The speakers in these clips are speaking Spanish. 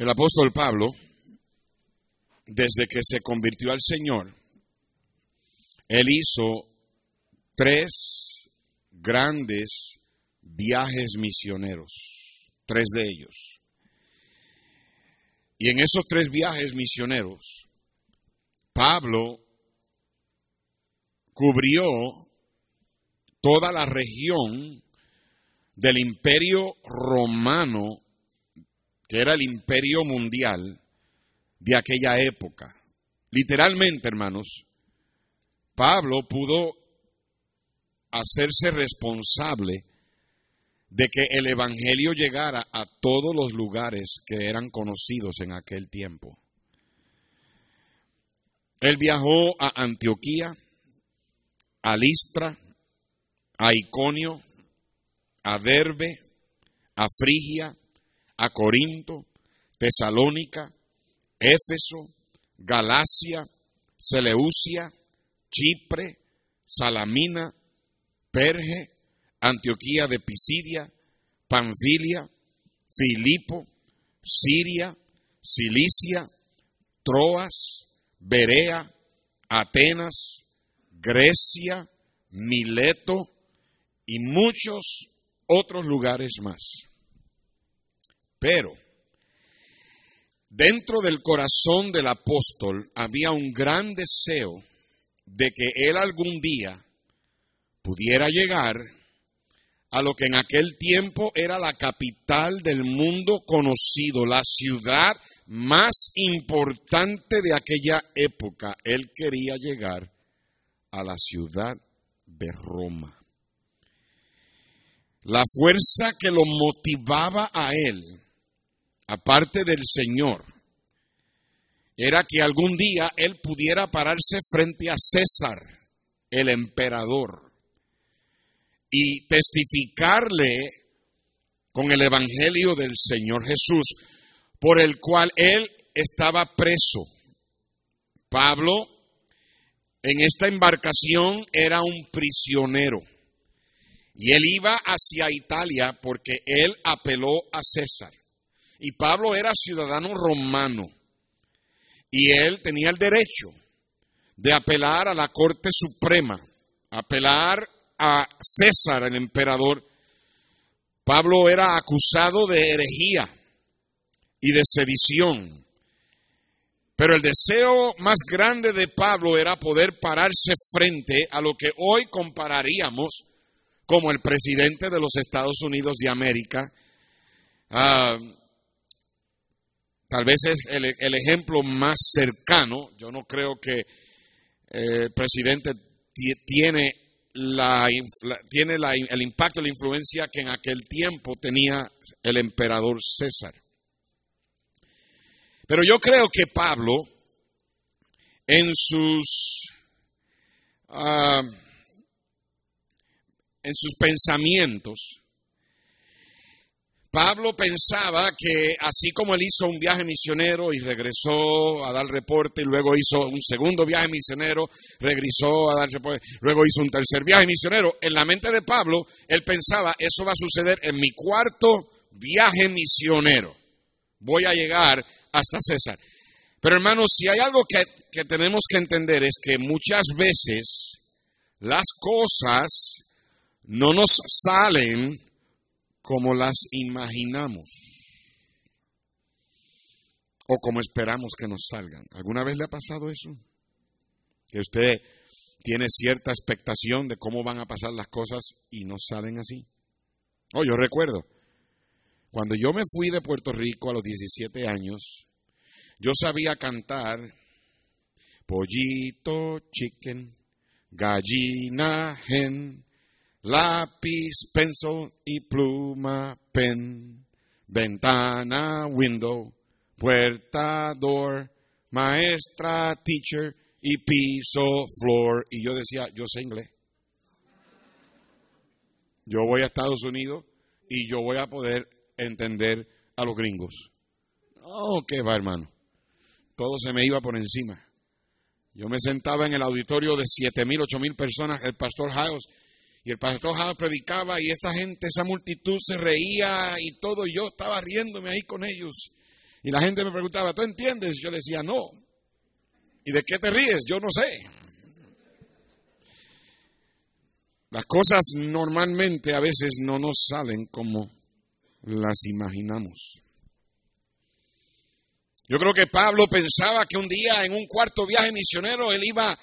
El apóstol Pablo, desde que se convirtió al Señor, él hizo tres grandes viajes misioneros, tres de ellos. Y en esos tres viajes misioneros, Pablo cubrió toda la región del imperio romano, que era el imperio mundial de aquella época. Literalmente, hermanos, Pablo pudo hacerse responsable de que el Evangelio llegara a todos los lugares que eran conocidos en aquel tiempo. Él viajó a Antioquía, a Listra, a Iconio, a Derbe, a Frigia, a Corinto, Tesalónica, Éfeso, Galacia, Seleucia, Chipre, Salamina, Perge, Antioquía de Pisidia, Panfilia, Filipo, Siria, Cilicia, Troas, Berea, Atenas, Grecia, Mileto y muchos otros lugares más. Pero dentro del corazón del apóstol había un gran deseo de que él algún día pudiera llegar a lo que en aquel tiempo era la capital del mundo conocido, la ciudad más importante de aquella época. Él quería llegar a la ciudad de Roma. La fuerza que lo motivaba a él, aparte del Señor, era que algún día él pudiera pararse frente a César, el emperador, y testificarle con el Evangelio del Señor Jesús, por el cual él estaba preso. Pablo en esta embarcación era un prisionero y él iba hacia Italia porque él apeló a César. Y Pablo era ciudadano romano y él tenía el derecho de apelar a la Corte Suprema, apelar a César, el emperador. Pablo era acusado de herejía y de sedición. Pero el deseo más grande de Pablo era poder pararse frente a lo que hoy compararíamos como el presidente de los Estados Unidos de América. Ah, tal vez es el, ejemplo más cercano. Yo no creo que eh, el presidente tiene, la, tiene el impacto, la influencia que en aquel tiempo tenía el emperador César. Pero yo creo que Pablo, en sus, ah, en sus pensamientos, Pablo pensaba que así como él hizo un viaje misionero y regresó a dar reporte, y luego hizo un segundo viaje misionero, regresó a dar reporte, luego hizo un tercer viaje misionero, en la mente de Pablo, él pensaba, eso va a suceder en mi cuarto viaje misionero. Voy a llegar hasta César. Pero hermanos, si hay algo que, que tenemos que entender es que muchas veces las cosas no nos salen como las imaginamos o como esperamos que nos salgan. ¿Alguna vez le ha pasado eso? Que usted tiene cierta expectación de cómo van a pasar las cosas y no salen así. Oh, yo recuerdo, cuando yo me fui de Puerto Rico a los 17 años, yo sabía cantar pollito, chicken, gallina, hen, lápiz, pencil y pluma, pen, ventana, window, puerta, door, maestra, teacher y piso, floor. Y yo decía, yo sé inglés. Yo voy a Estados Unidos y yo voy a poder entender a los gringos. Oh, qué va, hermano. Todo se me iba por encima. Yo me sentaba en el auditorio de siete mil, ocho mil personas, el pastor House, el pastor House predicaba, y esa gente, esa multitud se reía y todo, y yo estaba riéndome ahí con ellos. Y la gente me preguntaba, ¿tú entiendes? Yo le decía, no. ¿Y de qué te ríes? Yo no sé. Las cosas normalmente a veces no nos salen como las imaginamos. Yo creo que Pablo pensaba que un día en un cuarto viaje misionero él iba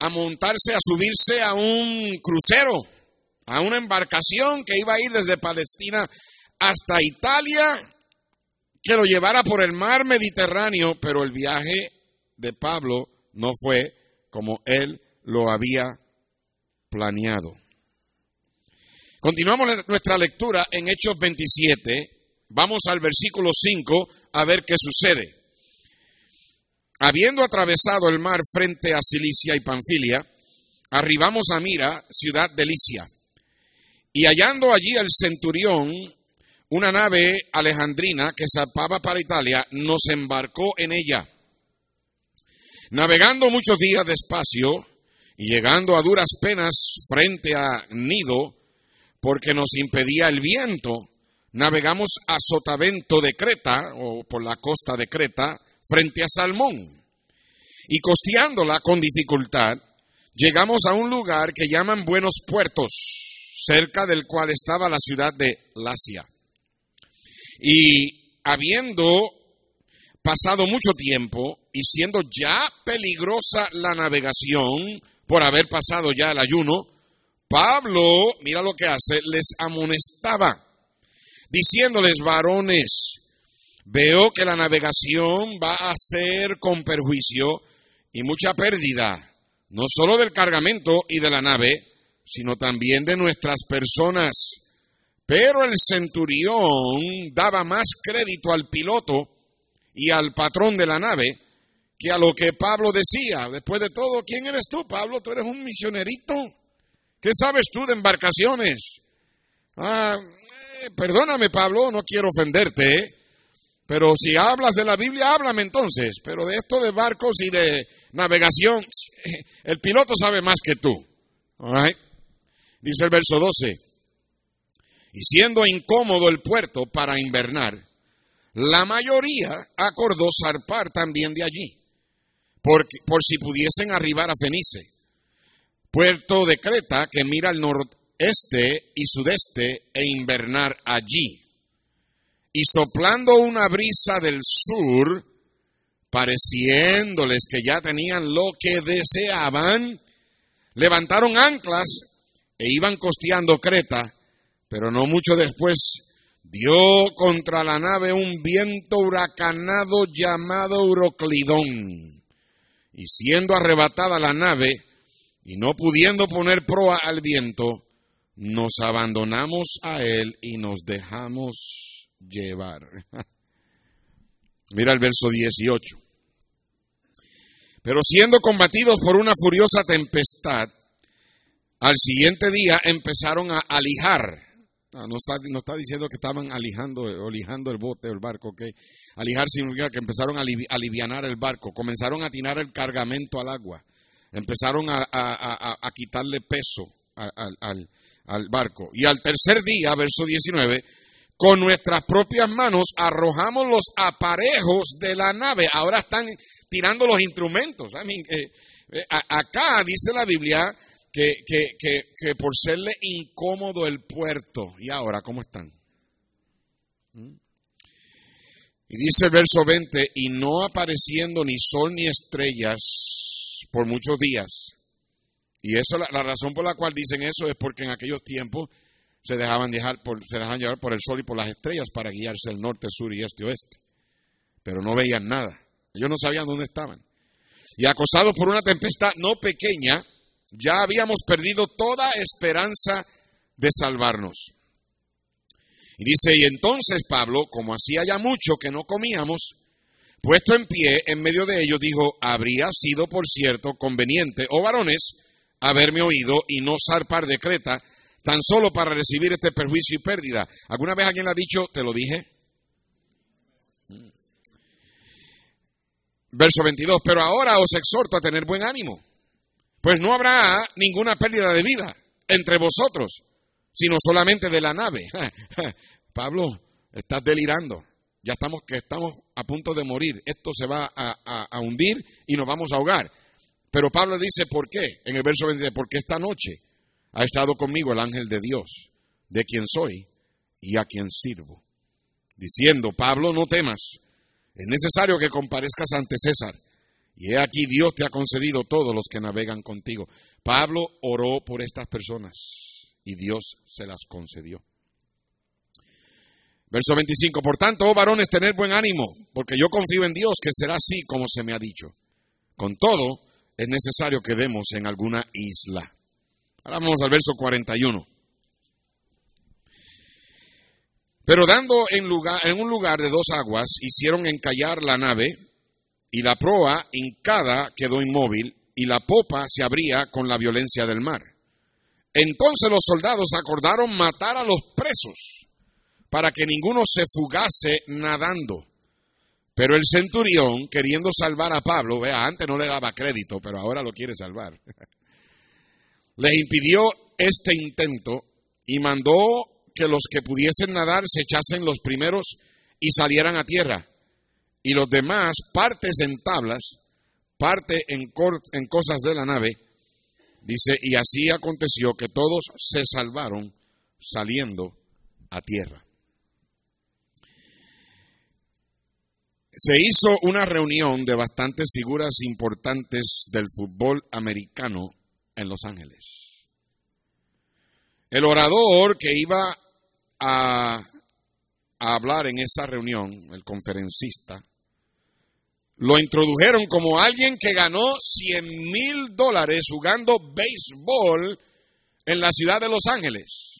a montarse, a subirse a un crucero, a una embarcación que iba a ir desde Palestina hasta Italia, que lo llevara por el mar Mediterráneo, pero el viaje de Pablo no fue como él lo había planeado. Continuamos nuestra lectura en Hechos 27. Vamos al versículo 5 a ver qué sucede. Habiendo atravesado el mar frente a Cilicia y Panfilia, arribamos a Mira, ciudad de Licia. Y hallando allí el centurión, una nave alejandrina que zarpaba para Italia, nos embarcó en ella. Navegando muchos días despacio y llegando a duras penas frente a Nido, porque nos impedía el viento, navegamos a Sotavento de Creta, o por la costa de Creta, frente a Salmón. Y costeándola con dificultad, llegamos a un lugar que llaman Buenos Puertos, cerca del cual estaba la ciudad de Lacia. Y habiendo pasado mucho tiempo y siendo ya peligrosa la navegación por haber pasado ya el ayuno, Pablo, mira lo que hace, les amonestaba, diciéndoles, varones, veo que la navegación va a ser con perjuicio y mucha pérdida, no solo del cargamento y de la nave, sino también de nuestras personas. Pero el centurión daba más crédito al piloto y al patrón de la nave que a lo que Pablo decía. Después de todo, ¿quién eres tú, Pablo? Tú eres un misionerito. ¿Qué sabes tú de embarcaciones? Ah, eh, perdóname, Pablo, no quiero ofenderte. Pero si hablas de la Biblia, háblame entonces. Pero de esto de barcos y de navegación, el piloto sabe más que tú. Dice el verso 12 y siendo incómodo el puerto para invernar, la mayoría acordó zarpar también de allí, por, por si pudiesen arribar a Fenice, puerto de Creta que mira al nordeste y sudeste e invernar allí. Y soplando una brisa del sur, pareciéndoles que ya tenían lo que deseaban, levantaron anclas e iban costeando Creta pero no mucho después dio contra la nave un viento huracanado llamado Euroclidón. Y siendo arrebatada la nave y no pudiendo poner proa al viento, nos abandonamos a él y nos dejamos llevar. Mira el verso 18. Pero siendo combatidos por una furiosa tempestad, al siguiente día empezaron a alijar no, está, no está diciendo que estaban alijando, el bote o el barco, alijar significa que empezaron a alivianar el barco, comenzaron a tirar el cargamento al agua, empezaron a, quitarle peso al, al barco. Y al tercer día, verso 19, con nuestras propias manos arrojamos los aparejos de la nave. Ahora están tirando los instrumentos. Eh, eh, acá dice la Biblia que, que, que, por serle incómodo el puerto. ¿Y ahora cómo están? ¿Mm? Y dice el verso 20, y no apareciendo ni sol ni estrellas por muchos días. Y eso, la, la razón por la cual dicen eso es porque en aquellos tiempos se dejaban, dejar por, se dejaban llevar por el sol y por las estrellas para guiarse el norte, sur y este oeste. Pero no veían nada. Ellos no sabían dónde estaban. Y acosados por una tempestad no pequeña, ya habíamos perdido toda esperanza de salvarnos. Y dice, y entonces Pablo, como hacía ya mucho que no comíamos, puesto en pie en medio de ellos, dijo, habría sido, por cierto, conveniente, oh varones, haberme oído y no zarpar de Creta, tan solo para recibir este perjuicio y pérdida. ¿Alguna vez alguien le ha dicho, te lo dije? Verso 22, pero ahora os exhorto a tener buen ánimo pues no habrá ninguna pérdida de vida entre vosotros, sino solamente de la nave. Pablo, estás delirando. Ya estamos que estamos a punto de morir. Esto se va a, hundir y nos vamos a ahogar. Pero Pablo dice, ¿por qué? En el verso 20, porque esta noche ha estado conmigo el ángel de Dios, de quien soy y a quien sirvo. Diciendo, Pablo, no temas, es necesario que comparezcas ante César. Y he aquí Dios te ha concedido todos los que navegan contigo. Pablo oró por estas personas y Dios se las concedió. Verso 25, por tanto, oh varones, tener buen ánimo, porque yo confío en Dios que será así como se me ha dicho. Con todo, es necesario que demos en alguna isla. Ahora vamos al verso 41. Pero dando en, lugar, en un lugar de dos aguas, hicieron encallar la nave, y la proa hincada quedó inmóvil, y la popa se abría con la violencia del mar. Entonces los soldados acordaron matar a los presos para que ninguno se fugase nadando. Pero el centurión, queriendo salvar a Pablo, vea, antes no le daba crédito, pero ahora lo quiere salvar, les impidió este intento y mandó que los que pudiesen nadar se echasen los primeros y salieran a tierra, y los demás partes en tablas, parte en, en cosas de la nave, dice, y así aconteció que todos se salvaron saliendo a tierra. se hizo una reunión de bastantes figuras importantes del fútbol americano en Los Ángeles. El orador que iba a, hablar en esa reunión, el conferencista, lo introdujeron como alguien que ganó 100 mil dólares jugando béisbol en la ciudad de Los Ángeles.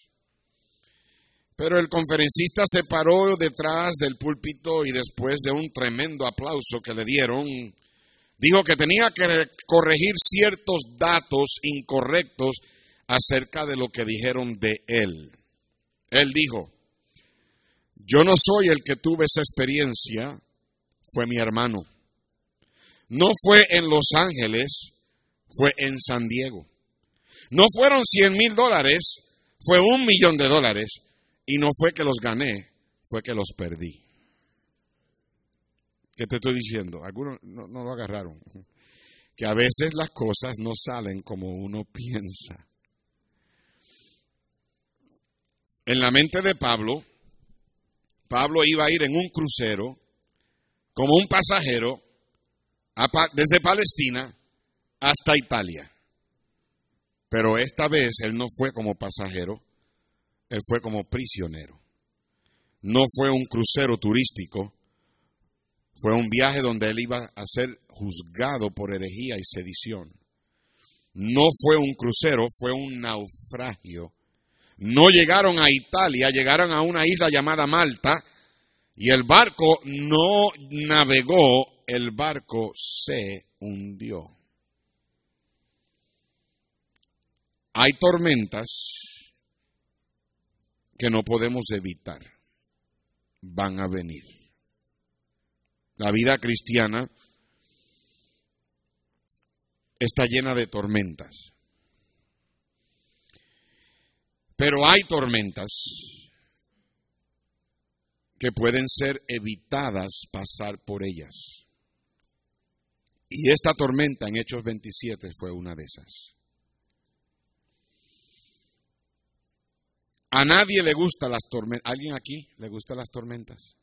Pero el conferencista se paró detrás del púlpito y después de un tremendo aplauso que le dieron, dijo que tenía que corregir ciertos datos incorrectos acerca de lo que dijeron de él. Él dijo, yo no soy el que tuve esa experiencia, fue mi hermano. No fue en Los Ángeles, fue en San Diego. No fueron 100 mil dólares, fue un millón de dólares. Y no fue que los gané, fue que los perdí. ¿Qué te estoy diciendo? Algunos no, lo agarraron. Que a veces las cosas no salen como uno piensa. En la mente de Pablo, Pablo iba a ir en un crucero como un pasajero desde Palestina hasta Italia. Pero esta vez él no fue como pasajero, él fue como prisionero. No fue un crucero turístico, fue un viaje donde él iba a ser juzgado por herejía y sedición. No fue un crucero, fue un naufragio. No llegaron a Italia, llegaron a una isla llamada Malta y el barco no navegó, el barco se hundió. Hay tormentas que no podemos evitar. Van a venir. La vida cristiana está llena de tormentas. Pero hay tormentas que pueden ser evitadas pasar por ellas. Y esta tormenta en Hechos 27 fue una de esas. A nadie le gustan las tormentas. ¿Alguien aquí le gustan las tormentas?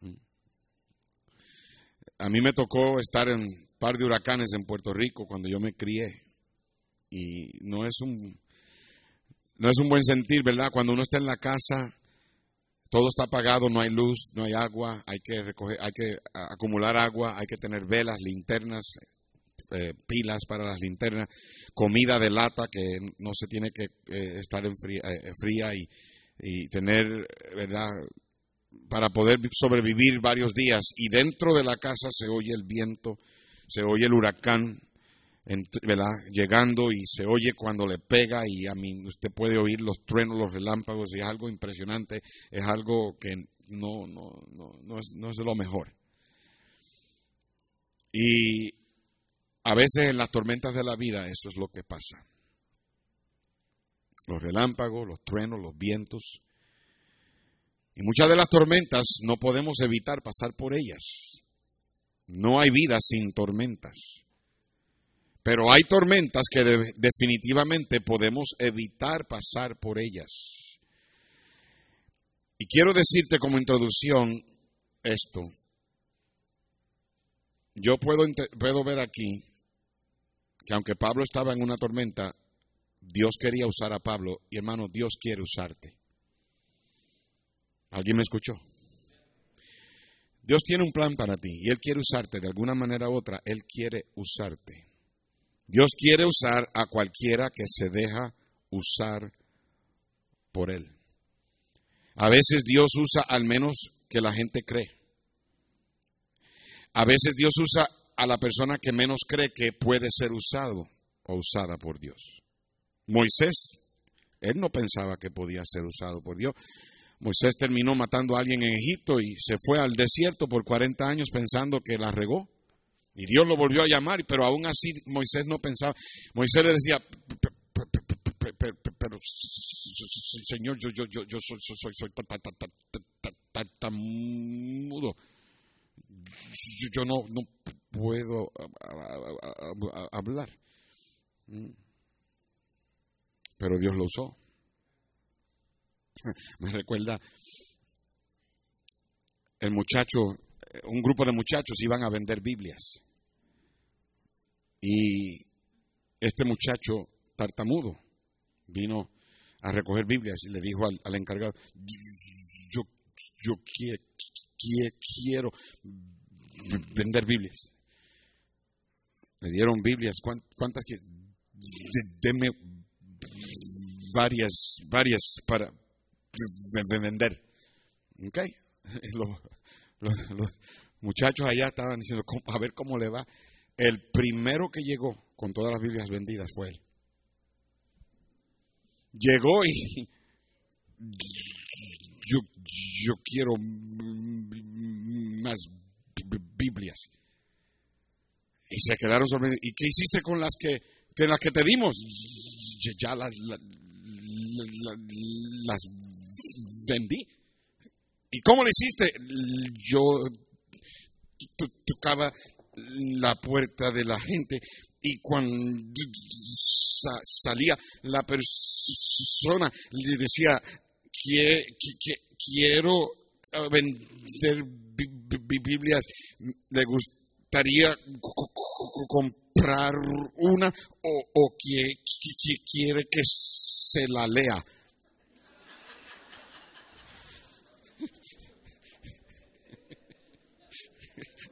Mm. A mí me tocó estar en un par de huracanes en Puerto Rico cuando yo me crié. Y no es un no es un buen sentir, ¿verdad? Cuando uno está en la casa, todo está apagado, no hay luz, no hay agua, hay que recoger, hay que acumular agua, hay que tener velas, linternas, eh, pilas para las linternas, comida de lata que no se tiene que eh, estar en eh, fría, y, y, tener, ¿verdad? Para poder sobrevivir varios días. Y dentro de la casa se oye el viento, se oye el huracán. Llegando y se oye cuando le pega y a mí usted puede oír los truenos, los relámpagos y es algo impresionante, es algo que no, no, no, no, es, no es de lo mejor. Y a veces en las tormentas de la vida eso es lo que pasa. Los relámpagos, los truenos, los vientos. Y muchas de las tormentas no podemos evitar pasar por ellas. No hay vida sin tormentas. Pero hay tormentas que definitivamente podemos evitar pasar por ellas. Y quiero decirte como introducción esto. Yo puedo, puedo ver aquí que aunque Pablo estaba en una tormenta, Dios quería usar a Pablo y hermano, Dios quiere usarte. ¿Alguien me escuchó? Dios tiene un plan para ti y Él quiere usarte de alguna manera u otra. Él quiere usarte. Dios quiere usar a cualquiera que se deja usar por Él. A veces Dios usa al menos que la gente cree. A veces Dios usa a la persona que menos cree que puede ser usado o usada por Dios. Moisés, él no pensaba que podía ser usado por Dios. Moisés terminó matando a alguien en Egipto y se fue al desierto por 40 años pensando que la regó. Y Dios lo volvió a llamar, pero aún así Moisés no pensaba. Moisés le decía, pero Señor, yo, yo, yo, yo soy, soy, soy tartamudo. Yo no, no puedo hablar. Pero Dios lo usó. Me recuerda el muchacho, un grupo de muchachos iban a vender Biblias. Y este muchacho tartamudo vino a recoger Biblias y le dijo al, encargado, yo, yo, quiero vender Biblias. Le dieron Biblias, ¿cuántas? Deme varias, varias para vender. ¿Ok? Los, muchachos allá estaban diciendo, a ver cómo le va. El primero que llegó con todas las Biblias vendidas fue él. Llegó y yo, yo quiero más Biblias. Y se quedaron sorprendidos. ¿Y qué hiciste con las que, que las que te dimos? Ya las, las vendí. ¿Y cómo le hiciste? Yo tocaba la puerta de la gente y cuando salía la persona le decía que, quiero vender Biblias, le gustaría comprar una o, o que, quiere que se la lea.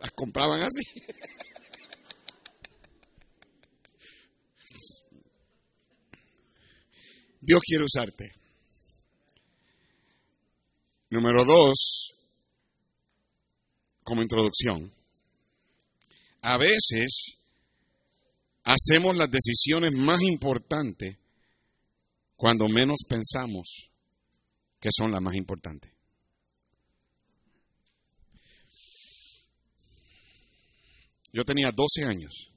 Las compraban así. Dios quiere usarte. Número dos, como introducción, a veces hacemos las decisiones más importantes cuando menos pensamos que son las más importantes. Yo tenía 12 años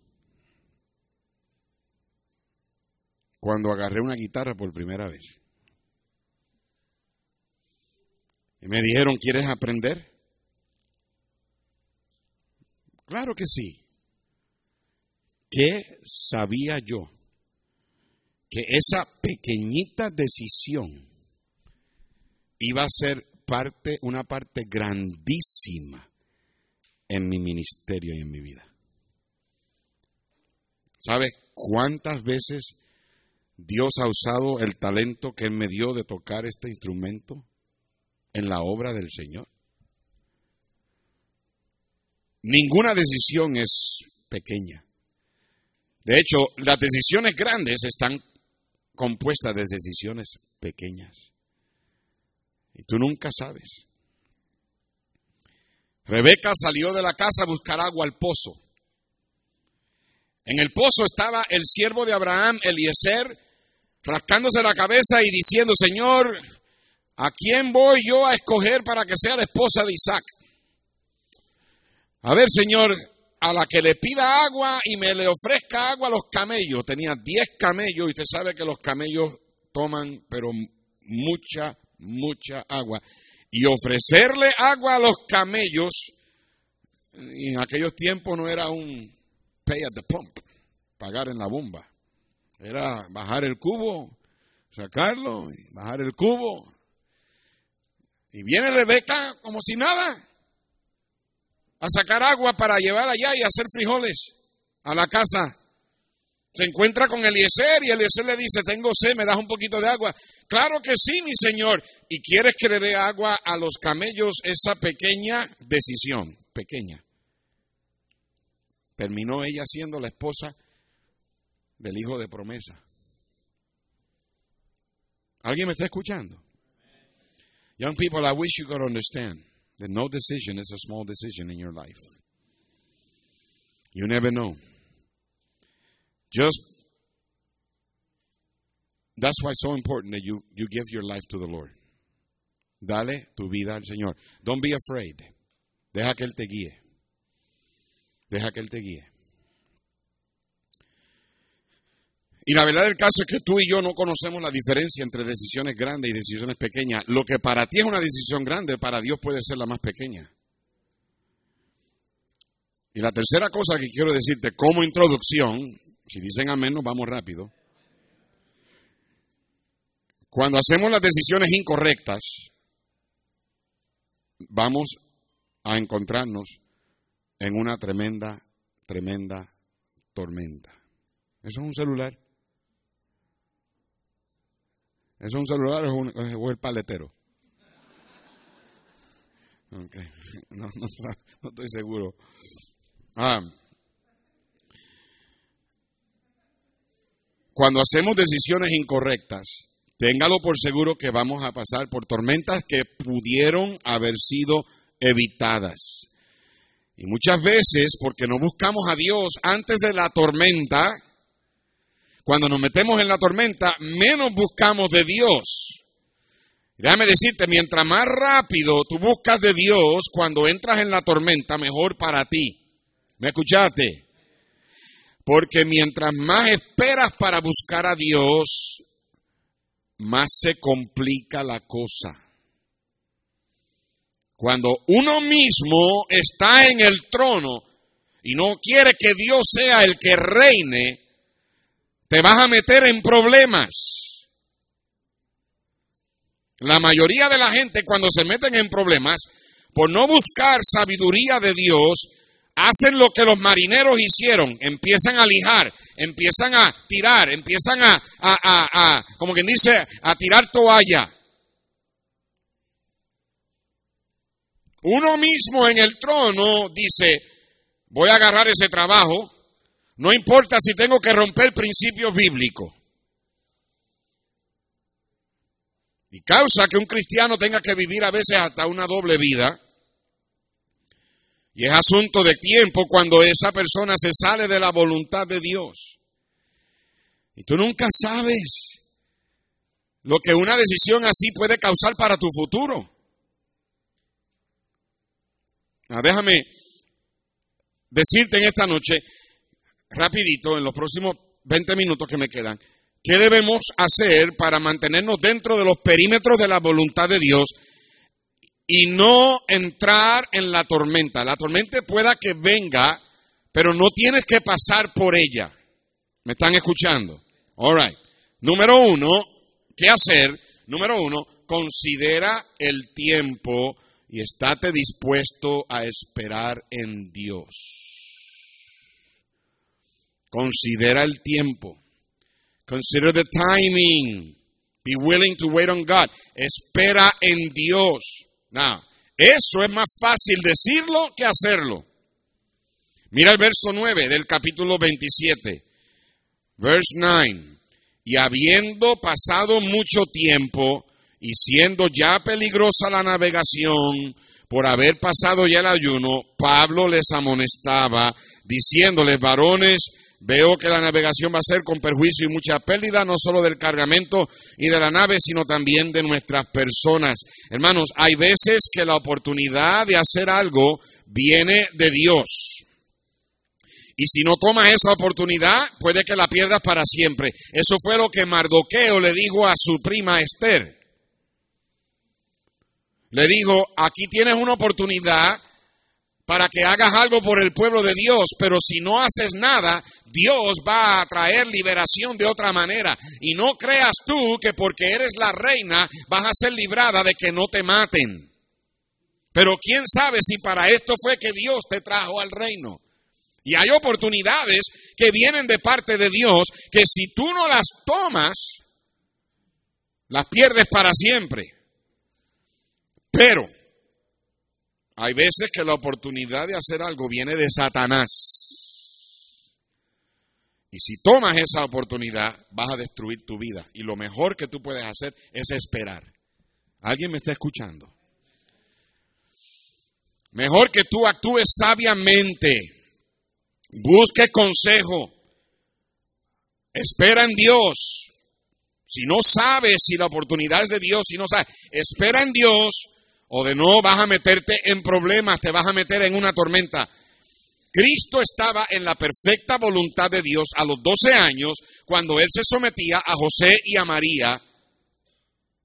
cuando agarré una guitarra por primera vez. Y me dijeron, ¿quieres aprender? Claro que sí. ¿Qué sabía yo? Que esa pequeñita decisión iba a ser parte, una parte grandísima en mi ministerio y en mi vida. ¿Sabe cuántas veces Dios ha usado el talento que Él me dio de tocar este instrumento en la obra del Señor? Ninguna decisión es pequeña. De hecho, las decisiones grandes están compuestas de decisiones pequeñas. Y tú nunca sabes. Rebeca salió de la casa a buscar agua al pozo. En el pozo estaba el siervo de Abraham, Eliezer, rascándose la cabeza y diciendo, Señor, ¿a quién voy yo a escoger para que sea la esposa de Isaac? A ver, Señor, a la que le pida agua y me le ofrezca agua a los camellos. Tenía diez camellos y usted sabe que los camellos toman, pero mucha, mucha agua. y ofrecerle agua a los camellos, en aquellos tiempos no era un pay at the pump, pagar en la bomba, era bajar el cubo, sacarlo, y bajar el cubo. Y viene Rebeca como si nada, a sacar agua para llevar allá y hacer frijoles a la casa. Se encuentra con Eliezer y Eliezer le dice, tengo sed, ¿me das un poquito de agua? Claro que sí, mi señor. ¿Y quieres que le dé agua a los camellos? Esa pequeña decisión, pequeña. Terminó ella siendo la esposa del hijo de promesa. ¿Alguien me está escuchando? Young people, I wish you could understand that no decision is a small decision in your life. You never know. Just that's why it's so important that you, you give your life to the Lord. Dale tu vida al Señor. Don't be afraid. Deja que Él te guíe. Deja que Él te guíe. Y la verdad del caso es que tú y yo no conocemos la diferencia entre decisiones grandes y decisiones pequeñas. Lo que para ti es una decisión grande, para Dios puede ser la más pequeña. Y la tercera cosa que quiero decirte como introducción, si dicen amén, nos vamos rápido. Cuando hacemos las decisiones incorrectas, vamos a encontrarnos en una tremenda, tremenda tormenta. ¿Eso es un celular? ¿Eso es un celular o, el paletero? Okay. No, no, estoy seguro. Ah. Cuando hacemos decisiones incorrectas, téngalo por seguro que vamos a pasar por tormentas que pudieron haber sido evitadas. Y muchas veces, porque no buscamos a Dios antes de la tormenta, cuando nos metemos en la tormenta, menos buscamos de Dios. Déjame decirte, mientras más rápido tú buscas de Dios cuando entras en la tormenta, mejor para ti. ¿Me escuchaste? Porque mientras más esperas para buscar a Dios, más se complica la cosa. Cuando uno mismo está en el trono y no quiere que Dios sea el que reine, te vas a meter en problemas. La mayoría de la gente cuando se meten en problemas, por no buscar sabiduría de Dios, hacen lo que los marineros hicieron, empiezan a lijar, empiezan a tirar, empiezan a, a, a, como quien dice, a tirar toalla. Uno mismo en el trono dice, voy a agarrar ese trabajo, no importa si tengo que romper principios bíblicos. Y causa que un cristiano tenga que vivir a veces hasta una doble vida. Y es asunto de tiempo cuando esa persona se sale de la voluntad de Dios. Y tú nunca sabes lo que una decisión así puede causar para tu futuro. Ah, déjame decirte en esta noche rapidito, en los próximos 20 minutos que me quedan, ¿qué debemos hacer para mantenernos dentro de los perímetros de la voluntad de Dios y no entrar en la tormenta? La tormenta pueda que venga, pero no tienes que pasar por ella. ¿Me están escuchando? All right. Número uno, ¿qué hacer? Número uno, considera el tiempo y estate dispuesto a esperar en Dios. Considera el tiempo. Consider the timing. Be willing to wait on God. Espera en Dios. Now, eso es más fácil decirlo que hacerlo. Mira el verso 9 del capítulo 27. Verse 9. Y habiendo pasado mucho tiempo y siendo ya peligrosa la navegación, por haber pasado ya el ayuno, Pablo les amonestaba, diciéndoles, varones, Veo que la navegación va a ser con perjuicio y mucha pérdida, no solo del cargamento y de la nave, sino también de nuestras personas. Hermanos, hay veces que la oportunidad de hacer algo viene de Dios. Y si no tomas esa oportunidad, puede que la pierdas para siempre. Eso fue lo que Mardoqueo le dijo a su prima Esther. Le dijo, aquí tienes una oportunidad para que hagas algo por el pueblo de Dios, pero si no haces nada, Dios va a traer liberación de otra manera. Y no creas tú que porque eres la reina vas a ser librada de que no te maten. Pero quién sabe si para esto fue que Dios te trajo al reino. Y hay oportunidades que vienen de parte de Dios que si tú no las tomas, las pierdes para siempre. Pero hay veces que la oportunidad de hacer algo viene de Satanás. Y si tomas esa oportunidad, vas a destruir tu vida. Y lo mejor que tú puedes hacer es esperar. ¿Alguien me está escuchando? Mejor que tú actúes sabiamente. Busque consejo. Espera en Dios. Si no sabes si la oportunidad es de Dios, si no sabes, espera en Dios o de no vas a meterte en problemas, te vas a meter en una tormenta. Cristo estaba en la perfecta voluntad de Dios a los 12 años cuando él se sometía a José y a María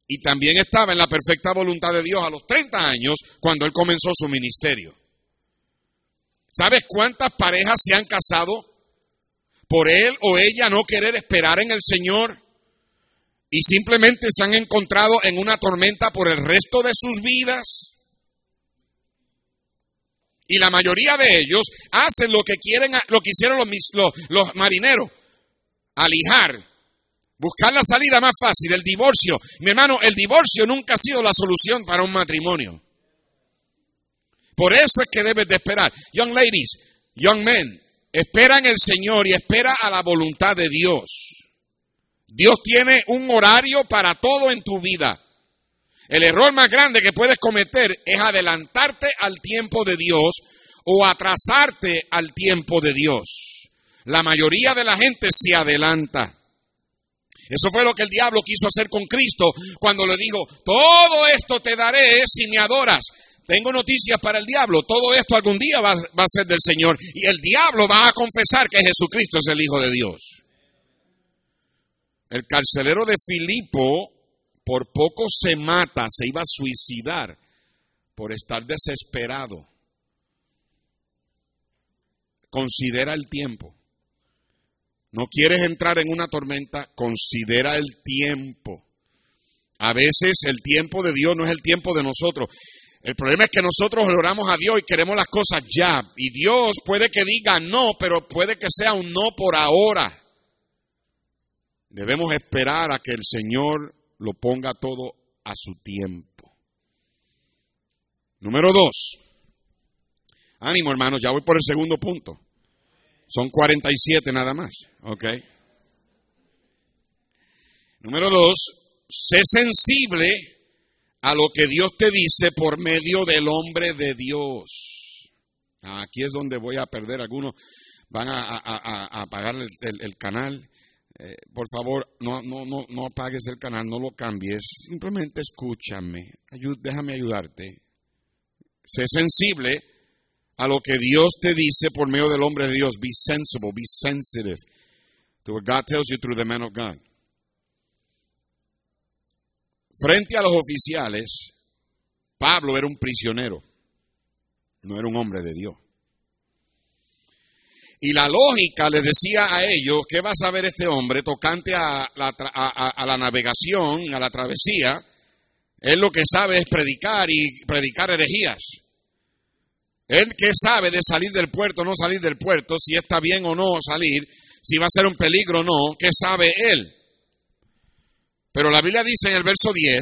y también estaba en la perfecta voluntad de Dios a los 30 años cuando él comenzó su ministerio. ¿Sabes cuántas parejas se han casado por él o ella no querer esperar en el Señor? Y simplemente se han encontrado en una tormenta por el resto de sus vidas. Y la mayoría de ellos hacen lo que quieren, lo que hicieron los, los, marineros, alijar, buscar la salida más fácil, el divorcio. Mi hermano, el divorcio nunca ha sido la solución para un matrimonio. Por eso es que debes de esperar. Young ladies, young men, espera en el Señor y espera a la voluntad de Dios. Dios tiene un horario para todo en tu vida. El error más grande que puedes cometer es adelantarte al tiempo de Dios o atrasarte al tiempo de Dios. La mayoría de la gente se adelanta. Eso fue lo que el diablo quiso hacer con Cristo cuando le dijo, todo esto te daré si me adoras. Tengo noticias para el diablo, todo esto algún día va, va a ser del Señor y el diablo va a confesar que Jesucristo es el Hijo de Dios. El carcelero de Filipo por poco se mata, se iba a suicidar por estar desesperado. Considera el tiempo. No quieres entrar en una tormenta, considera el tiempo. A veces el tiempo de Dios no es el tiempo de nosotros. El problema es que nosotros oramos a Dios y queremos las cosas ya. Y Dios puede que diga no, pero puede que sea un no por ahora. Debemos esperar a que el Señor lo ponga todo a su tiempo. Número dos. Ánimo, hermanos, ya voy por el segundo punto. Son 47 nada más. ¿Ok? Número dos, sé sensible a lo que Dios te dice por medio del hombre de Dios. Aquí es donde voy a perder. Algunos van a, apagar el canal eh, por favor, no, no, no, no apagues el canal, no lo cambies, simplemente escúchame, déjame ayudarte. Sé sensible a lo que Dios te dice por medio del hombre de Dios. Be sensible, be sensitive to what God tells you through the man of God. Frente a los oficiales, Pablo era un prisionero, no era un hombre de Dios. Y la lógica les decía a ellos, ¿qué va a saber este hombre tocante a la, navegación, a la travesía? Él lo que sabe es predicar y predicar herejías. Él que sabe de salir del puerto o no salir del puerto, si está bien o no salir, si va a ser un peligro o no, ¿qué sabe él? Pero la Biblia dice en el verso 10,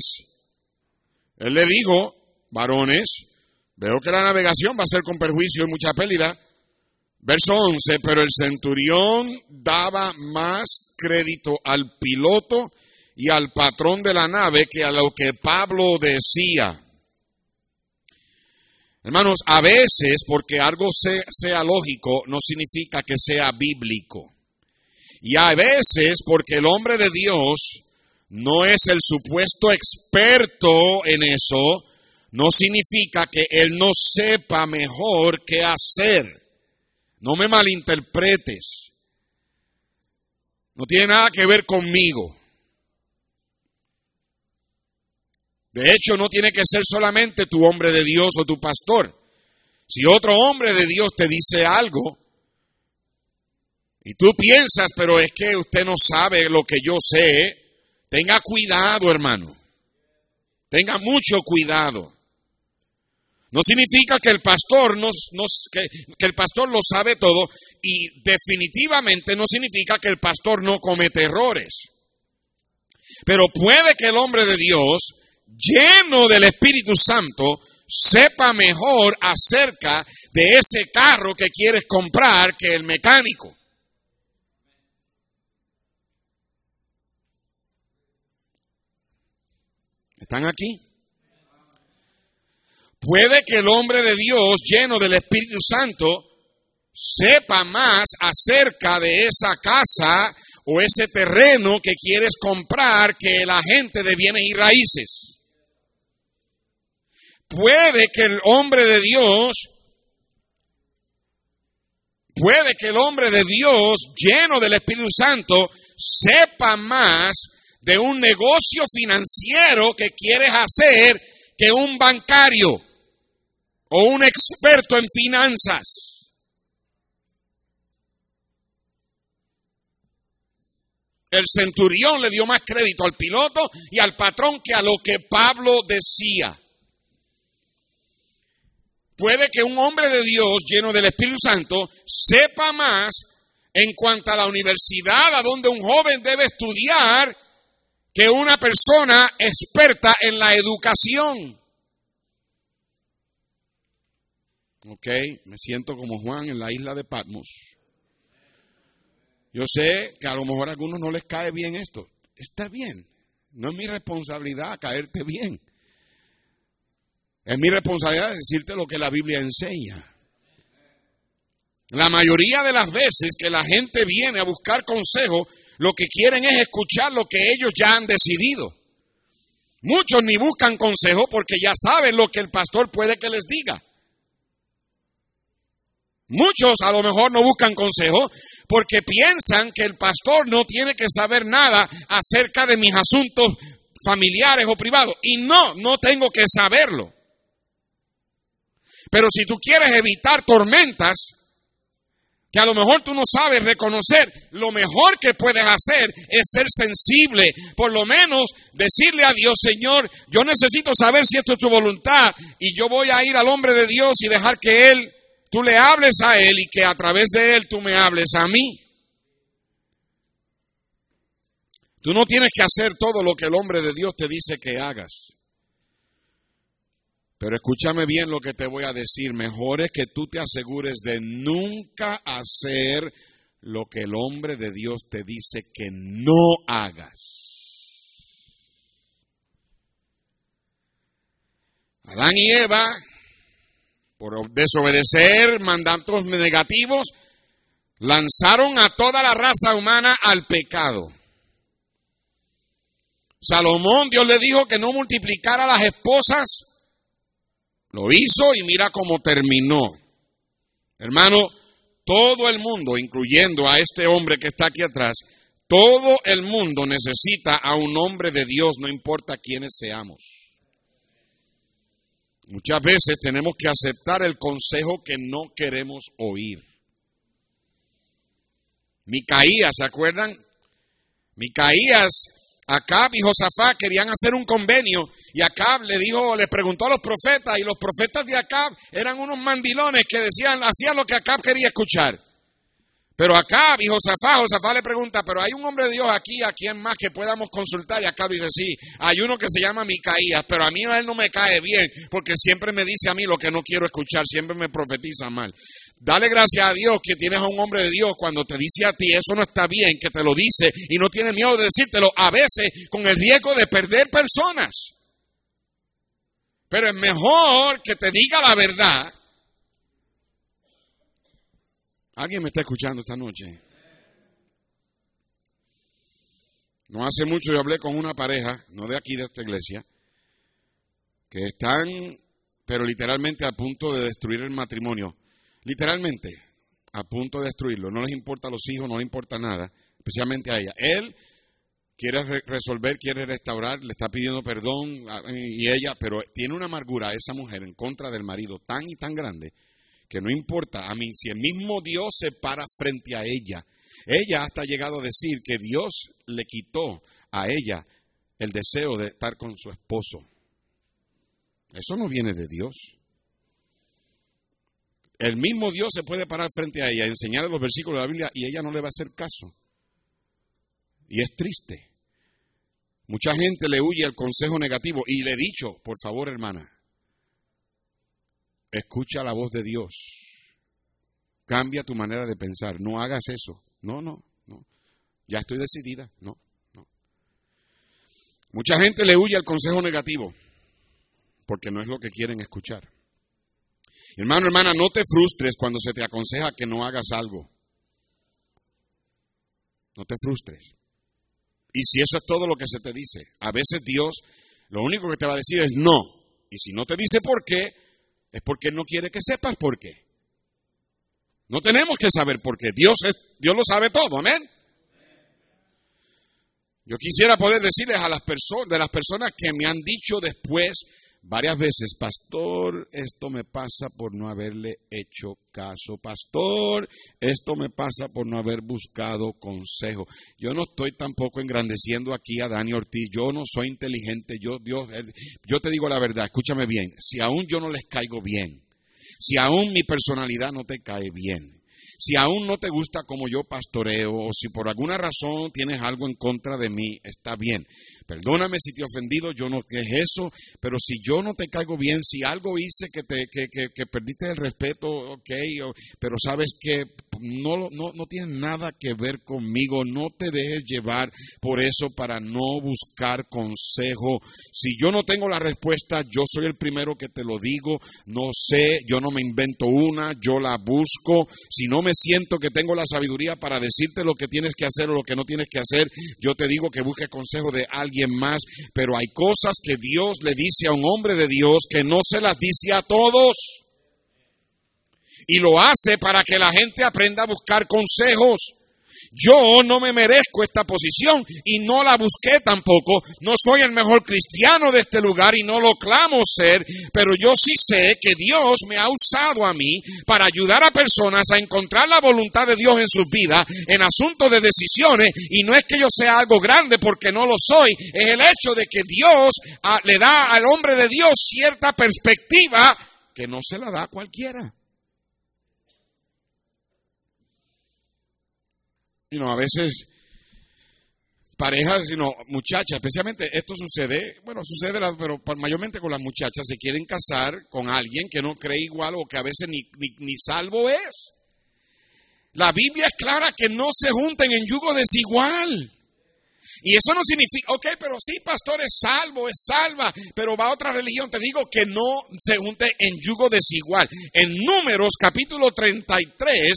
él le dijo, varones, veo que la navegación va a ser con perjuicio y mucha pérdida, Verso 11, pero el centurión daba más crédito al piloto y al patrón de la nave que a lo que Pablo decía. Hermanos, a veces porque algo sea lógico no significa que sea bíblico. Y a veces porque el hombre de Dios no es el supuesto experto en eso, no significa que él no sepa mejor qué hacer. No me malinterpretes. No tiene nada que ver conmigo. De hecho, no tiene que ser solamente tu hombre de Dios o tu pastor. Si otro hombre de Dios te dice algo y tú piensas, pero es que usted no sabe lo que yo sé, tenga cuidado, hermano. Tenga mucho cuidado. No significa que el pastor nos, que, el pastor lo sabe todo y definitivamente no significa que el pastor no comete errores. Pero puede que el hombre de Dios, lleno del Espíritu Santo, sepa mejor acerca de ese carro que quieres comprar que el mecánico. ¿Están aquí? Puede que el hombre de Dios, lleno del Espíritu Santo, sepa más acerca de esa casa o ese terreno que quieres comprar que el agente de bienes y raíces. Puede que el hombre de Dios, puede que el hombre de Dios, lleno del Espíritu Santo, sepa más de un negocio financiero que quieres hacer que un bancario o un experto en finanzas. El centurión le dio más crédito al piloto y al patrón que a lo que Pablo decía. Puede que un hombre de Dios lleno del Espíritu Santo sepa más en cuanto a la universidad a donde un joven debe estudiar que una persona experta en la educación. Ok, me siento como Juan en la isla de Patmos. Yo sé que a lo mejor a algunos no les cae bien esto. Está bien. No es mi responsabilidad caerte bien. Es mi responsabilidad decirte lo que la Biblia enseña. La mayoría de las veces que la gente viene a buscar consejo, lo que quieren es escuchar lo que ellos ya han decidido. Muchos ni buscan consejo porque ya saben lo que el pastor puede que les diga. Muchos a lo mejor no buscan consejo porque piensan que el pastor no tiene que saber nada acerca de mis asuntos familiares o privados. Y no, no tengo que saberlo. Pero si tú quieres evitar tormentas, que a lo mejor tú no sabes reconocer, lo mejor que puedes hacer es ser sensible, por lo menos decirle a Dios, Señor, yo necesito saber si esto es tu voluntad y yo voy a ir al hombre de Dios y dejar que Él tú le hables a Él y que a través de Él tú me hables a mí. Tú no tienes que hacer todo lo que el hombre de Dios te dice que hagas. Pero escúchame bien lo que te voy a decir. Mejor es que tú te asegures de nunca hacer lo que el hombre de Dios te dice que no hagas. Adán y Eva por desobedecer mandatos negativos, lanzaron a toda la raza humana al pecado. Salomón, Dios le dijo que no multiplicara las esposas, lo hizo y mira cómo terminó. Hermano, todo el mundo, incluyendo a este hombre que está aquí atrás, todo el mundo necesita a un hombre de Dios, no importa quiénes seamos. Muchas veces tenemos que aceptar el consejo que no queremos oír. Micaías, ¿se acuerdan? Micaías, Acab y Josafá querían hacer un convenio y Acab le dijo, le preguntó a los profetas y los profetas de Acab eran unos mandilones que decían, hacían lo que Acab quería escuchar. Pero acá, y Josafá, Josafá le pregunta, pero hay un hombre de Dios aquí, a quien más que podamos consultar. Y acá dice, sí, hay uno que se llama Micaías, pero a mí él no me cae bien, porque siempre me dice a mí lo que no quiero escuchar, siempre me profetiza mal. Dale gracias a Dios que tienes a un hombre de Dios cuando te dice a ti eso no está bien, que te lo dice y no tiene miedo de decírtelo, a veces con el riesgo de perder personas. Pero es mejor que te diga la verdad ¿Alguien me está escuchando esta noche? No hace mucho yo hablé con una pareja, no de aquí de esta iglesia, que están, pero literalmente a punto de destruir el matrimonio. Literalmente, a punto de destruirlo. No les importa a los hijos, no les importa nada, especialmente a ella. Él quiere resolver, quiere restaurar, le está pidiendo perdón y ella, pero tiene una amargura esa mujer en contra del marido tan y tan grande que no importa, a mí, si el mismo Dios se para frente a ella, ella hasta ha llegado a decir que Dios le quitó a ella el deseo de estar con su esposo. Eso no viene de Dios. El mismo Dios se puede parar frente a ella, enseñarle los versículos de la Biblia y ella no le va a hacer caso. Y es triste. Mucha gente le huye al consejo negativo y le he dicho, por favor hermana, escucha la voz de Dios. Cambia tu manera de pensar, no hagas eso. No, no, no. Ya estoy decidida, no, no. Mucha gente le huye al consejo negativo porque no es lo que quieren escuchar. Hermano, hermana, no te frustres cuando se te aconseja que no hagas algo. No te frustres. Y si eso es todo lo que se te dice, a veces Dios lo único que te va a decir es no. Y si no te dice por qué, es porque no quiere que sepas por qué. No tenemos que saber por qué. Dios, es, Dios lo sabe todo, amén. Yo quisiera poder decirles a las personas, de las personas que me han dicho después, varias veces, pastor, esto me pasa por no haberle hecho caso, pastor, esto me pasa por no haber buscado consejo. Yo no estoy tampoco engrandeciendo aquí a Dani Ortiz, yo no soy inteligente, yo, Dios, yo te digo la verdad, escúchame bien, si aún yo no les caigo bien, si aún mi personalidad no te cae bien, si aún no te gusta como yo pastoreo o si por alguna razón tienes algo en contra de mí, está bien. Perdóname si te he ofendido, yo no que es eso, pero si yo no te caigo bien, si algo hice que te que, que, perdiste el respeto, ok, pero sabes que no, no, no tiene nada que ver conmigo, no te dejes llevar por eso para no buscar consejo. Si yo no tengo la respuesta, yo soy el primero que te lo digo, no sé, yo no me invento una, yo la busco. Si no me siento que tengo la sabiduría para decirte lo que tienes que hacer o lo que no tienes que hacer, yo te digo que busque consejo de alguien más, pero hay cosas que Dios le dice a un hombre de Dios que no se las dice a todos. Y lo hace para que la gente aprenda a buscar consejos. Yo no me merezco esta posición y no la busqué tampoco. No soy el mejor cristiano de este lugar y no lo clamo ser, pero yo sí sé que Dios me ha usado a mí para ayudar a personas a encontrar la voluntad de Dios en sus vidas en asuntos de decisiones y no es que yo sea algo grande porque no lo soy, es el hecho de que Dios ah, le da al hombre de Dios cierta perspectiva que no se la da a cualquiera. Y no a veces parejas, sino muchachas, especialmente esto sucede, bueno, sucede, pero mayormente con las muchachas, se quieren casar con alguien que no cree igual o que a veces ni, ni salvo es. La Biblia es clara que no se junten en yugo desigual. Y eso no significa, ok, pero sí, pastor, es salvo, es salva, pero va a otra religión. Te digo que no se junte en yugo desigual. En Números, capítulo 33,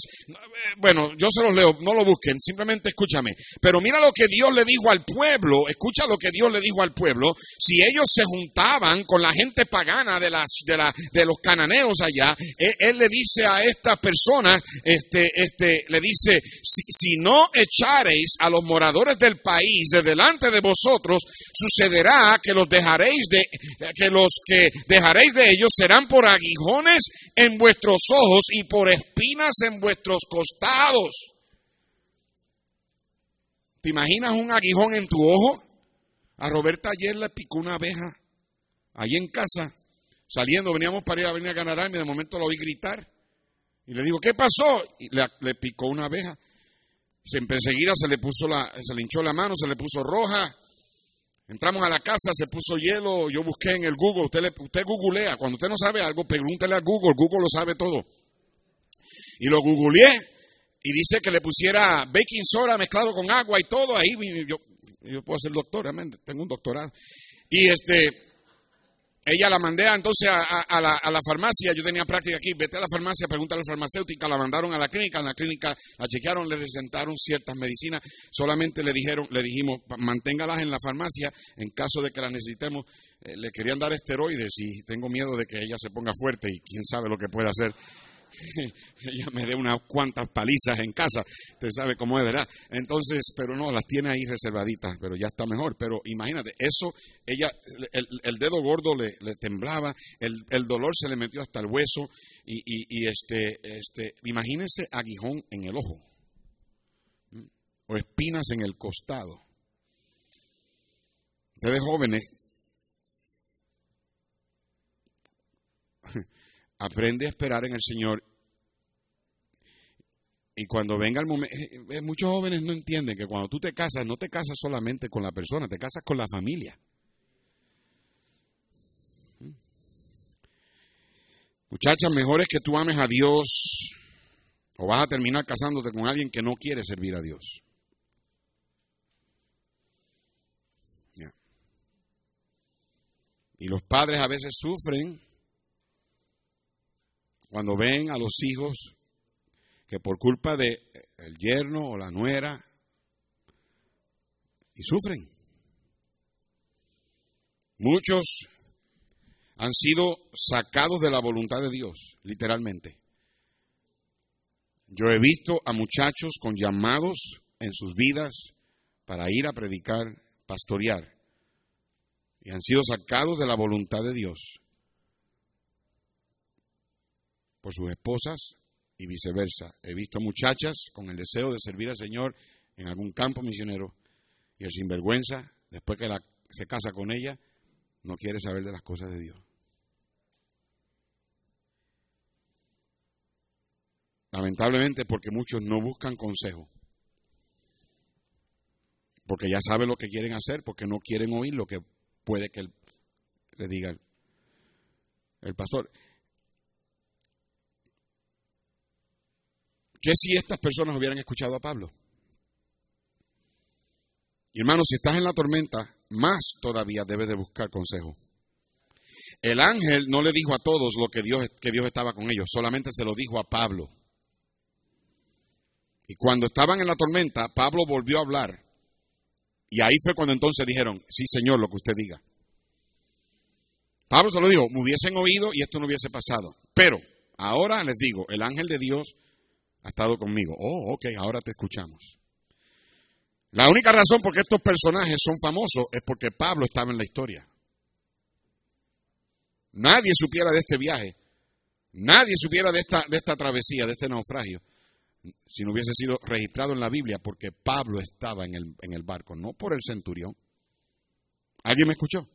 bueno, yo se los leo, no lo busquen, simplemente escúchame. Pero mira lo que Dios le dijo al pueblo, escucha lo que Dios le dijo al pueblo. Si ellos se juntaban con la gente pagana de, las, de, la, de los cananeos allá, él, le dice a estas personas, este, este, le dice, si, si no echareis a los moradores del país, de delante de vosotros, sucederá que los dejaréis de, que los que dejaréis de ellos serán por aguijones en vuestros ojos y por espinas en vuestros costados. ¿Te imaginas un aguijón en tu ojo? A Roberta ayer le picó una abeja, ahí en casa, saliendo, veníamos para ir a venir a ganar y de momento lo oí gritar. Y le digo, ¿qué pasó? Y le, picó una abeja. Enseguida se le puso la, se le hinchó la mano, se le puso roja. Entramos a la casa, se puso hielo, yo busqué en el Google, usted, usted googlea, cuando usted no sabe algo, pregúntele a Google, Google lo sabe todo. Y lo googleé y dice que le pusiera baking soda mezclado con agua y todo, ahí yo, puedo ser doctor, tengo un doctorado. Y este, ella la mandé entonces a, la, a, la, farmacia, yo tenía práctica aquí, vete a la farmacia, pregunta a la farmacéutica, la mandaron a la clínica, en la clínica la chequearon, le recetaron ciertas medicinas, solamente le dijeron, le dijimos, manténgalas en la farmacia, en caso de que las necesitemos, eh, le querían dar esteroides y tengo miedo de que ella se ponga fuerte y quién sabe lo que puede hacer. ella me dé unas cuantas palizas en casa, usted sabe cómo es, ¿verdad? Entonces, pero no, las tiene ahí reservaditas, pero ya está mejor. Pero imagínate, eso, ella, el, dedo gordo le, temblaba, el, dolor se le metió hasta el hueso, y, y, este, este, imagínese aguijón en el ojo, o espinas en el costado. Ustedes jóvenes, aprende a esperar en el Señor y cuando venga el momento, eh, eh, muchos jóvenes no entienden que cuando tú te casas, no te casas solamente con la persona, te casas con la familia. Muchachas, mejor es que tú ames a Dios o vas a terminar casándote con alguien que no quiere servir a Dios. Y los padres a veces sufren cuando ven a los hijos que por culpa de el yerno o la nuera y sufren. Muchos han sido sacados de la voluntad de Dios, literalmente. Yo he visto a muchachos con llamados en sus vidas para ir a predicar, pastorear, y han sido sacados de la voluntad de Dios por sus esposas y viceversa. He visto muchachas con el deseo de servir al Señor en algún campo misionero y el sinvergüenza, después que se casa con ella, no quiere saber de las cosas de Dios. Lamentablemente porque muchos no buscan consejo. Porque ya saben lo que quieren hacer, porque no quieren oír lo que puede que le diga el pastor. ¿Qué si estas personas hubieran escuchado a Pablo? Hermano, si estás en la tormenta, más todavía debes de buscar consejo. El ángel no le dijo a todos lo que Dios, que Dios estaba con ellos, solamente se lo dijo a Pablo. Y cuando estaban en la tormenta, Pablo volvió a hablar. Y ahí fue cuando entonces dijeron, sí Señor, lo que usted diga. Pablo se lo dijo, me hubiesen oído y esto no hubiese pasado. Pero ahora les digo, el ángel de Dios ha estado conmigo. Oh, ok, ahora te escuchamos. La única razón por qué estos personajes son famosos es porque Pablo estaba en la historia. Nadie supiera de este viaje, nadie supiera de esta, de esta travesía, de este naufragio, si no hubiese sido registrado en la Biblia, porque Pablo estaba en el, en el barco, no por el centurión. ¿Alguien me escuchó?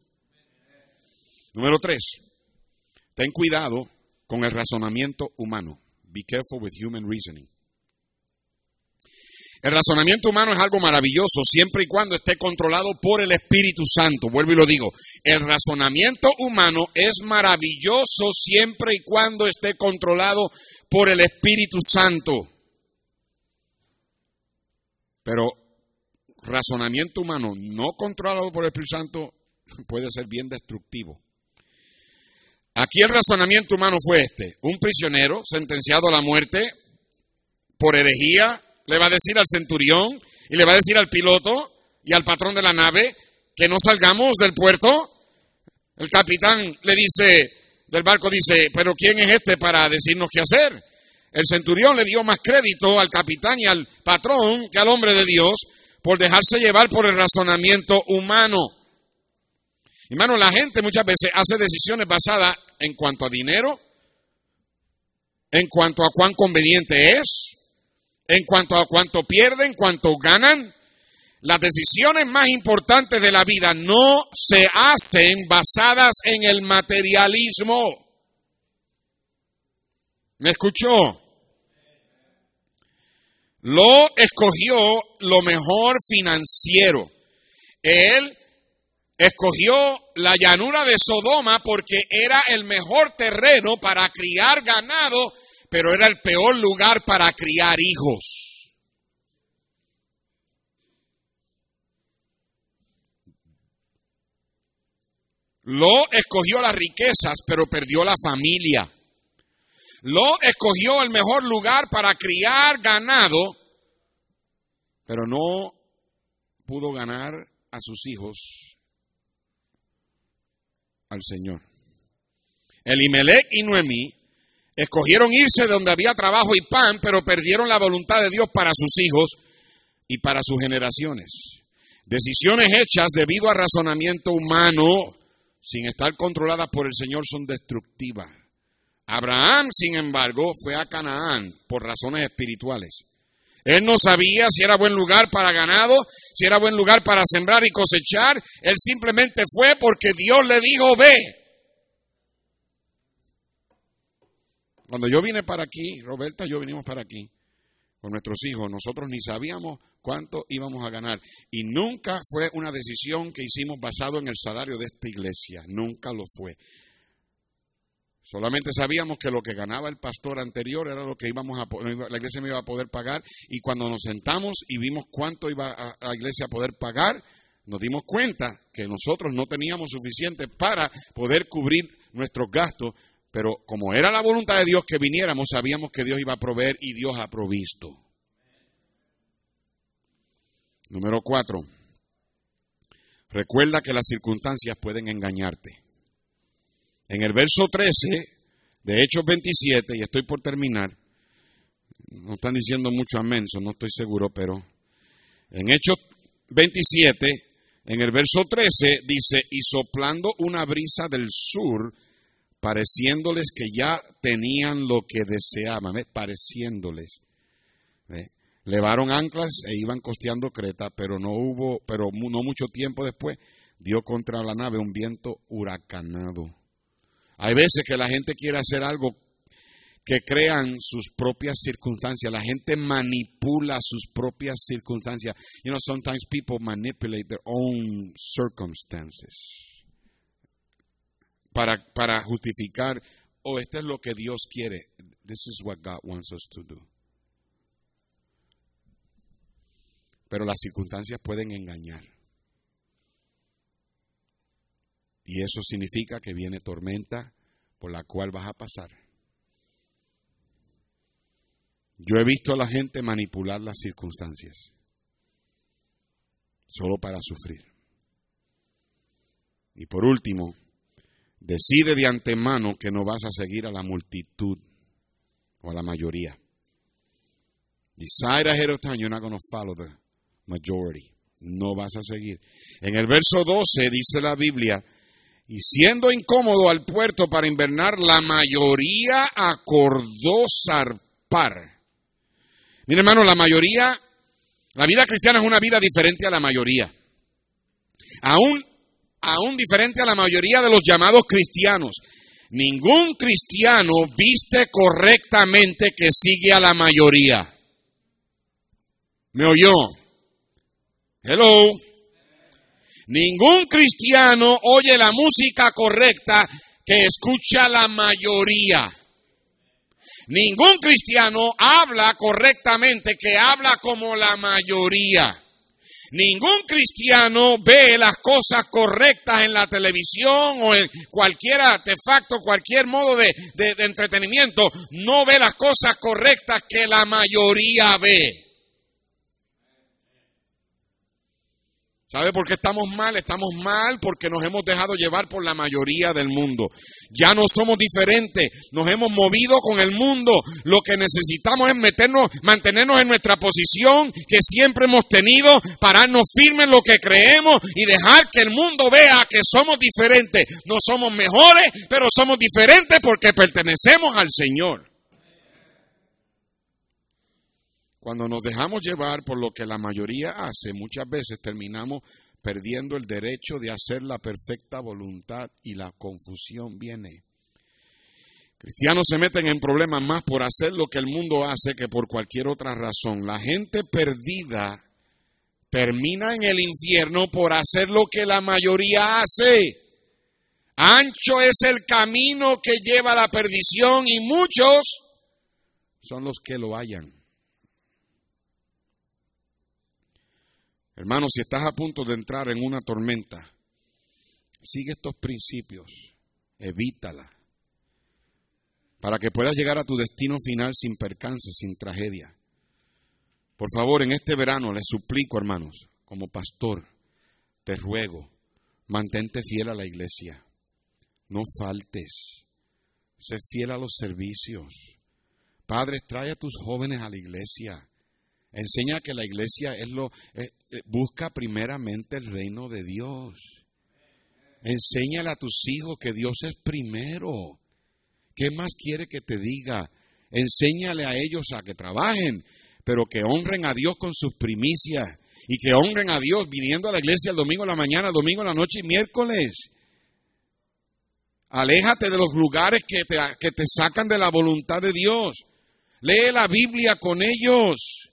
Número tres, ten cuidado con el razonamiento humano. Be careful with human reasoning. El razonamiento humano es algo maravilloso siempre y cuando esté controlado por el Espíritu Santo. Vuelvo y lo digo. El razonamiento humano es maravilloso siempre y cuando esté controlado por el Espíritu Santo. Pero razonamiento humano no controlado por el Espíritu Santo puede ser bien destructivo. Aquí el razonamiento humano fue este. Un prisionero sentenciado a la muerte por herejía le va a decir al centurión y le va a decir al piloto y al patrón de la nave que no salgamos del puerto. El capitán le dice, del barco dice, pero ¿quién es este para decirnos qué hacer? El centurión le dio más crédito al capitán y al patrón que al hombre de Dios por dejarse llevar por el razonamiento humano. Hermano, la gente muchas veces hace decisiones basadas en cuanto a dinero, en cuanto a cuán conveniente es, en cuanto a cuánto pierden, cuánto ganan. Las decisiones más importantes de la vida no se hacen basadas en el materialismo. ¿Me escuchó? Lo escogió lo mejor financiero. Él escogió la llanura de Sodoma porque era el mejor terreno para criar ganado, pero era el peor lugar para criar hijos. Lo escogió las riquezas, pero perdió la familia. Lo escogió el mejor lugar para criar ganado, pero no pudo ganar a sus hijos al Señor. Elimelech y Noemí Escogieron irse de donde había trabajo y pan, pero perdieron la voluntad de Dios para sus hijos y para sus generaciones. Decisiones hechas debido a razonamiento humano, sin estar controladas por el Señor, son destructivas. Abraham, sin embargo, fue a Canaán por razones espirituales. Él no sabía si era buen lugar para ganado, si era buen lugar para sembrar y cosechar. Él simplemente fue porque Dios le dijo, ve. Cuando yo vine para aquí, Roberta yo vinimos para aquí con nuestros hijos, nosotros ni sabíamos cuánto íbamos a ganar. Y nunca fue una decisión que hicimos basado en el salario de esta iglesia, nunca lo fue. Solamente sabíamos que lo que ganaba el pastor anterior era lo que íbamos a la iglesia me iba a poder pagar y cuando nos sentamos y vimos cuánto iba a la iglesia a poder pagar, nos dimos cuenta que nosotros no teníamos suficiente para poder cubrir nuestros gastos, pero como era la voluntad de Dios que viniéramos, sabíamos que Dios iba a proveer y Dios ha provisto. Número cuatro. Recuerda que las circunstancias pueden engañarte. En el verso 13 de Hechos 27, y estoy por terminar, no están diciendo mucho amén, no estoy seguro, pero en Hechos 27, en el verso 13, dice, y soplando una brisa del sur, pareciéndoles que ya tenían lo que deseaban, pareciéndoles. Levaron anclas e iban costeando Creta, pero no hubo, pero no mucho tiempo después, dio contra la nave un viento huracanado hay veces que la gente quiere hacer algo que crean sus propias circunstancias. La gente manipula sus propias circunstancias. You know, sometimes people manipulate their own circumstances para, para justificar, oh, esto es lo que Dios quiere. This is what God wants us to do. Pero las circunstancias pueden engañar. Y eso significa que viene tormenta por la cual vas a pasar. Yo he visto a la gente manipular las circunstancias solo para sufrir. Y por último, decide de antemano que no vas a seguir a la multitud o a la mayoría. Decide ahead of time you're not going to follow the majority. No vas a seguir. En el verso 12 dice la Biblia, y siendo incómodo al puerto para invernar, la mayoría acordó zarpar. Mire, hermano, la mayoría, la vida cristiana es una vida diferente a la mayoría. Aún, aún diferente a la mayoría de los llamados cristianos. Ningún cristiano viste correctamente que sigue a la mayoría. ¿Me oyó? Hello. Ningún cristiano oye la música correcta que escucha la mayoría. Ningún cristiano habla correctamente que habla como la mayoría. Ningún cristiano ve las cosas correctas en la televisión o en cualquier artefacto, cualquier modo de, de entretenimiento. No ve las cosas correctas que la mayoría ve. ¿Sabe por qué estamos mal? Estamos mal porque nos hemos dejado llevar por la mayoría del mundo. Ya no somos diferentes, nos hemos movido con el mundo. Lo que necesitamos es meternos, mantenernos en nuestra posición que siempre hemos tenido, pararnos firmes en lo que creemos y dejar que el mundo vea que somos diferentes. No somos mejores, pero somos diferentes porque pertenecemos al Señor. Cuando nos dejamos llevar por lo que la mayoría hace, muchas veces terminamos perdiendo el derecho de hacer la perfecta voluntad y la confusión viene. Cristianos se meten en problemas más por hacer lo que el mundo hace que por cualquier otra razón. La gente perdida termina en el infierno por hacer lo que la mayoría hace. Ancho es el camino que lleva a la perdición y muchos son los que lo hallan. Hermano, si estás a punto de entrar en una tormenta, sigue estos principios, evítala, para que puedas llegar a tu destino final sin percance, sin tragedia. Por favor, en este verano les suplico, hermanos, como pastor, te ruego, mantente fiel a la iglesia, no faltes, Sé fiel a los servicios. Padres, trae a tus jóvenes a la iglesia. Enseña que la iglesia es lo eh, eh, busca primeramente el reino de Dios. Enséñale a tus hijos que Dios es primero. ¿Qué más quiere que te diga? Enséñale a ellos a que trabajen, pero que honren a Dios con sus primicias y que honren a Dios viniendo a la iglesia el domingo en la mañana, domingo en la noche y miércoles. Aléjate de los lugares que te, que te sacan de la voluntad de Dios. Lee la Biblia con ellos.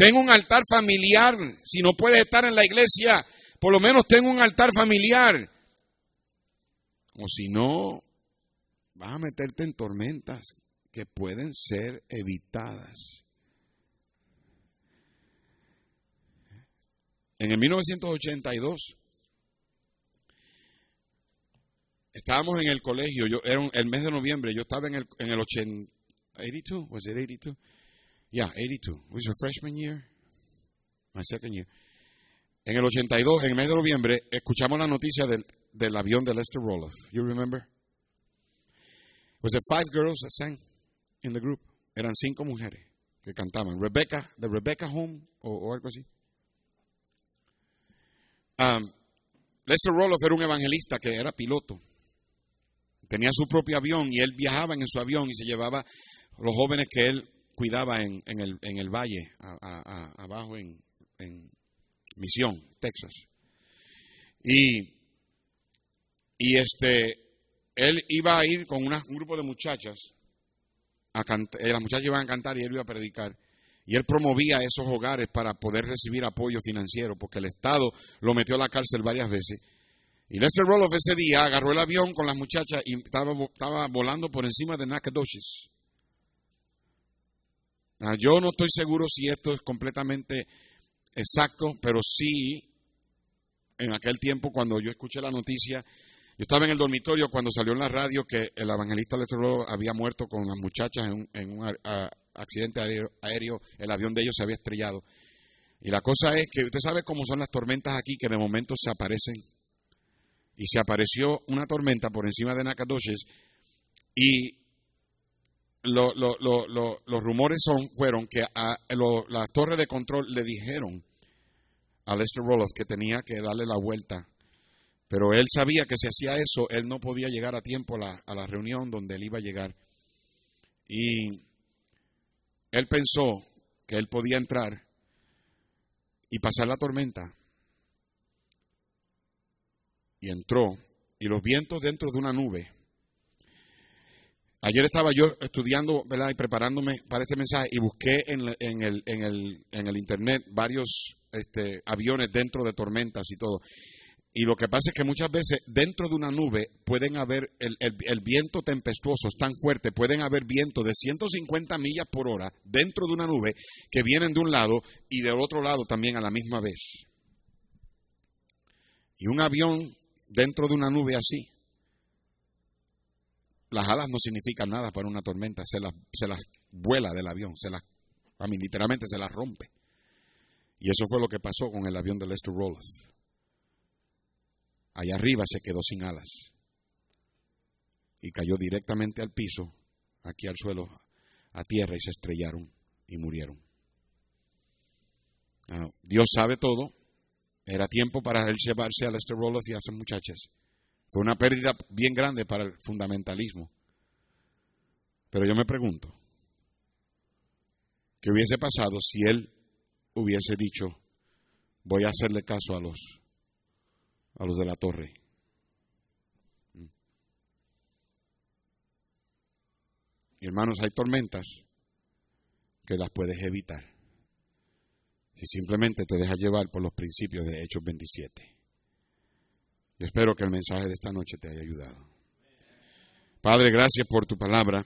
Ten un altar familiar. Si no puedes estar en la iglesia, por lo menos ten un altar familiar. O si no, vas a meterte en tormentas que pueden ser evitadas. En el 1982 estábamos en el colegio, yo era el mes de noviembre, yo estaba en el en el 82, was it 82? Yeah, 82. Was your freshman year? My second year. En el 82, en el mes de noviembre, escuchamos la noticia del, del avión de Lester Roloff. You remember? Was it five girls that sang in the group? Eran cinco mujeres que cantaban. Rebecca, the Rebecca Home, o, o algo así. Um, Lester Roloff era un evangelista que era piloto. Tenía su propio avión y él viajaba en su avión y se llevaba los jóvenes que él cuidaba en, el, en el, valle, abajo en, Misión, Texas. Y, este, él iba a ir con una, un grupo de muchachas, a cantar, eh, las muchachas iban a cantar y él iba a predicar. Y él promovía esos hogares para poder recibir apoyo financiero, porque el Estado lo metió a la cárcel varias veces. Y Lester Roloff ese día agarró el avión con las muchachas y estaba, estaba volando por encima de Nacogdoches. Ah, yo no estoy seguro si esto es completamente exacto, pero sí, en aquel tiempo cuando yo escuché la noticia, yo estaba en el dormitorio cuando salió en la radio que el evangelista Lester había muerto con las muchachas en un, en un accidente aéreo, aéreo, el avión de ellos se había estrellado. Y la cosa es que usted sabe cómo son las tormentas aquí, que de momento se aparecen. Y se apareció una tormenta por encima de Nacogdoches y lo, lo, lo, los rumores son, fueron que a, las torres de control le dijeron a Lester Roloff que tenía que darle la vuelta. Pero él sabía que si hacía eso, él no podía llegar a tiempo a la, a la reunión donde él iba a llegar. Y él pensó que él podía entrar y pasar la tormenta. Y entró. Y los vientos dentro de una nube Ayer estaba yo estudiando ¿verdad? y preparándome para este mensaje y busqué en, en, el, en, el, en el, internet varios este, aviones dentro de tormentas y todo. Y lo que pasa es que muchas veces dentro de una nube pueden haber, el, el, el, viento tempestuoso es tan fuerte, pueden haber vientos de 150 millas por hora dentro de una nube que vienen de un lado y del otro lado también a la misma vez. Y un avión dentro de una nube así las alas no significan nada para una tormenta, se las, se las vuela del avión, se las, a mí literalmente se las rompe. Y eso fue lo que pasó con el avión de Lester Roloff. Allá arriba se quedó sin alas y cayó directamente al piso, aquí al suelo, a tierra y se estrellaron y murieron. Ah, Dios sabe todo. Era tiempo para él llevarse a Lester Roloff y a esas muchachas. Fue una pérdida bien grande para el fundamentalismo. Pero yo me pregunto, ¿qué hubiese pasado si él hubiese dicho, voy a hacerle caso a los, a los de la torre? Y hermanos, hay tormentas que las puedes evitar si simplemente te dejas llevar por los principios de Hechos 27. Yo espero que el mensaje de esta noche te haya ayudado. Padre, gracias por tu palabra.